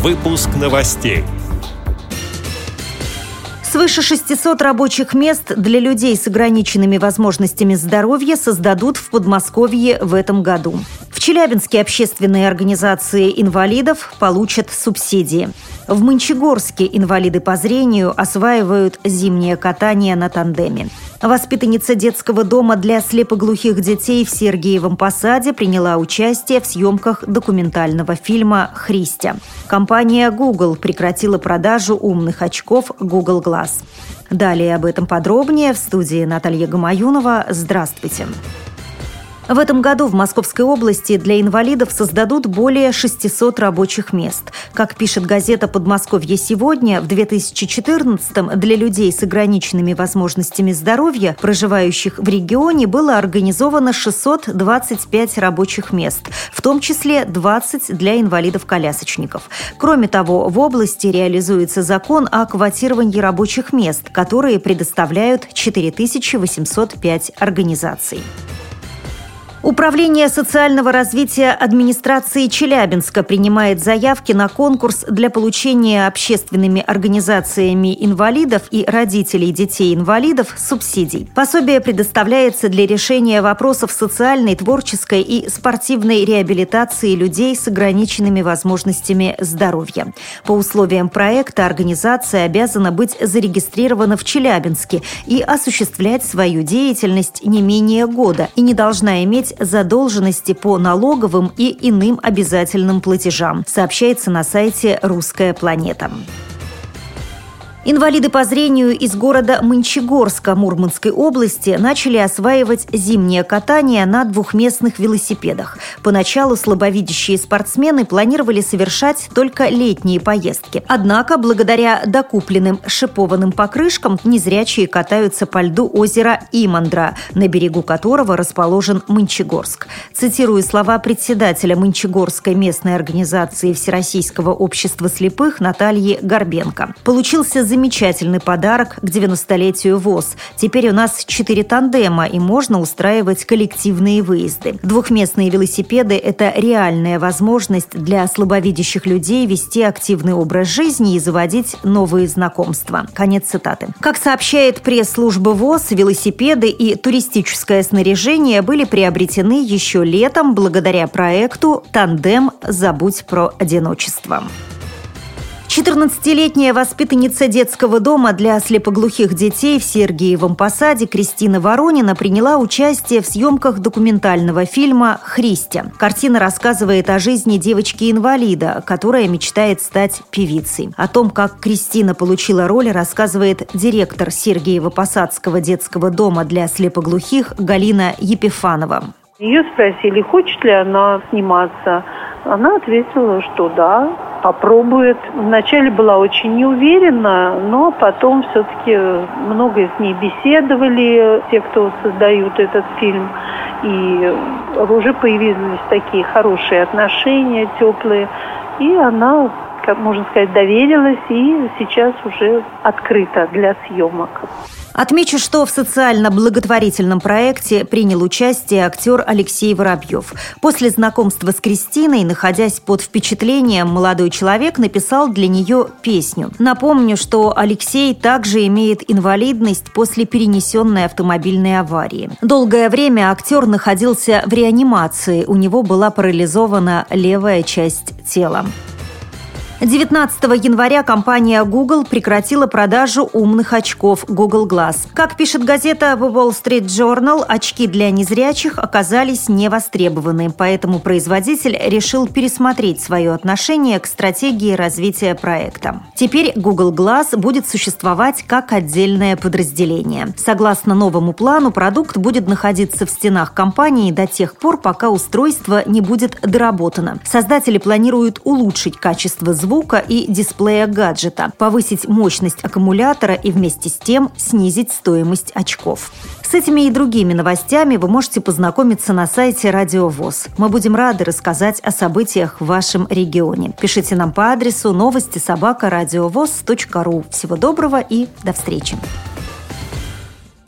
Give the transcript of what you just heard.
Выпуск новостей. Свыше 600 рабочих мест для людей с ограниченными возможностями здоровья создадут в Подмосковье в этом году. В Челябинске общественные организации инвалидов получат субсидии. В Мончегорске инвалиды по зрению осваивают зимнее катание на тандеме. Воспитанница детского дома для слепоглухих детей в Сергиевом Посаде приняла участие в съемках документального фильма «Христя». Компания Google прекратила продажу умных очков Google Glass. Далее об этом подробнее в студии Наталья Гамаюнова. Здравствуйте. Здравствуйте. В этом году в Московской области для инвалидов создадут более 600 рабочих мест. Как пишет газета «Подмосковье сегодня», в 2014-м для людей с ограниченными возможностями здоровья, проживающих в регионе, было организовано 625 рабочих мест, в том числе 20 для инвалидов-колясочников. Кроме того, в области реализуется закон о квотировании рабочих мест, которые предоставляют 4805 организаций. Управление социального развития администрации Челябинска принимает заявки на конкурс для получения общественными организациями инвалидов и родителей детей-инвалидов субсидий. Пособие предоставляется для решения вопросов социальной, творческой и спортивной реабилитации людей с ограниченными возможностями здоровья. По условиям проекта организация обязана быть зарегистрирована в Челябинске и осуществлять свою деятельность не менее года и не должна иметь иметь задолженности по налоговым и иным обязательным платежам, сообщается на сайте «Русская планета». Инвалиды по зрению из города Мончегорска Мурманской области начали осваивать зимнее катание на двухместных велосипедах. Поначалу слабовидящие спортсмены планировали совершать только летние поездки. Однако, благодаря докупленным шипованным покрышкам, незрячие катаются по льду озера Имандра, на берегу которого расположен Мончегорск. Цитирую слова председателя Мончегорской местной организации Всероссийского общества слепых Натальи Горбенко. Получился замечательный подарок к 90-летию ВОЗ. Теперь у нас четыре тандема, и можно устраивать коллективные выезды. Двухместные велосипеды – это реальная возможность для слабовидящих людей вести активный образ жизни и заводить новые знакомства. Конец цитаты. Как сообщает пресс-служба ВОЗ, велосипеды и туристическое снаряжение были приобретены еще летом благодаря проекту «Тандем. Забудь про одиночество». 14-летняя воспитанница детского дома для слепоглухих детей в Сергиевом Посаде Кристина Воронина приняла участие в съемках документального фильма «Христя». Картина рассказывает о жизни девочки-инвалида, которая мечтает стать певицей. О том, как Кристина получила роль, рассказывает директор Сергиево-Посадского детского дома для слепоглухих Галина Епифанова. Ее спросили, хочет ли она сниматься. Она ответила, что да, попробует. Вначале была очень неуверена, но потом все-таки много с ней беседовали, те, кто создают этот фильм. И уже появились такие хорошие отношения, теплые. И она, как можно сказать, доверилась и сейчас уже открыта для съемок. Отмечу, что в социально-благотворительном проекте принял участие актер Алексей Воробьев. После знакомства с Кристиной, находясь под впечатлением, молодой человек написал для нее песню. Напомню, что Алексей также имеет инвалидность после перенесенной автомобильной аварии. Долгое время актер находился в реанимации, у него была парализована левая часть тела. 19 января компания Google прекратила продажу умных очков Google Glass. Как пишет газета Wall Street Journal, очки для незрячих оказались невостребованы, поэтому производитель решил пересмотреть свое отношение к стратегии развития проекта. Теперь Google Glass будет существовать как отдельное подразделение. Согласно новому плану, продукт будет находиться в стенах компании до тех пор, пока устройство не будет доработано. Создатели планируют улучшить качество звука звука и дисплея гаджета, повысить мощность аккумулятора и вместе с тем снизить стоимость очков. С этими и другими новостями вы можете познакомиться на сайте Радио ВОЗ. Мы будем рады рассказать о событиях в вашем регионе. Пишите нам по адресу новости собака ру. Всего доброго и до встречи.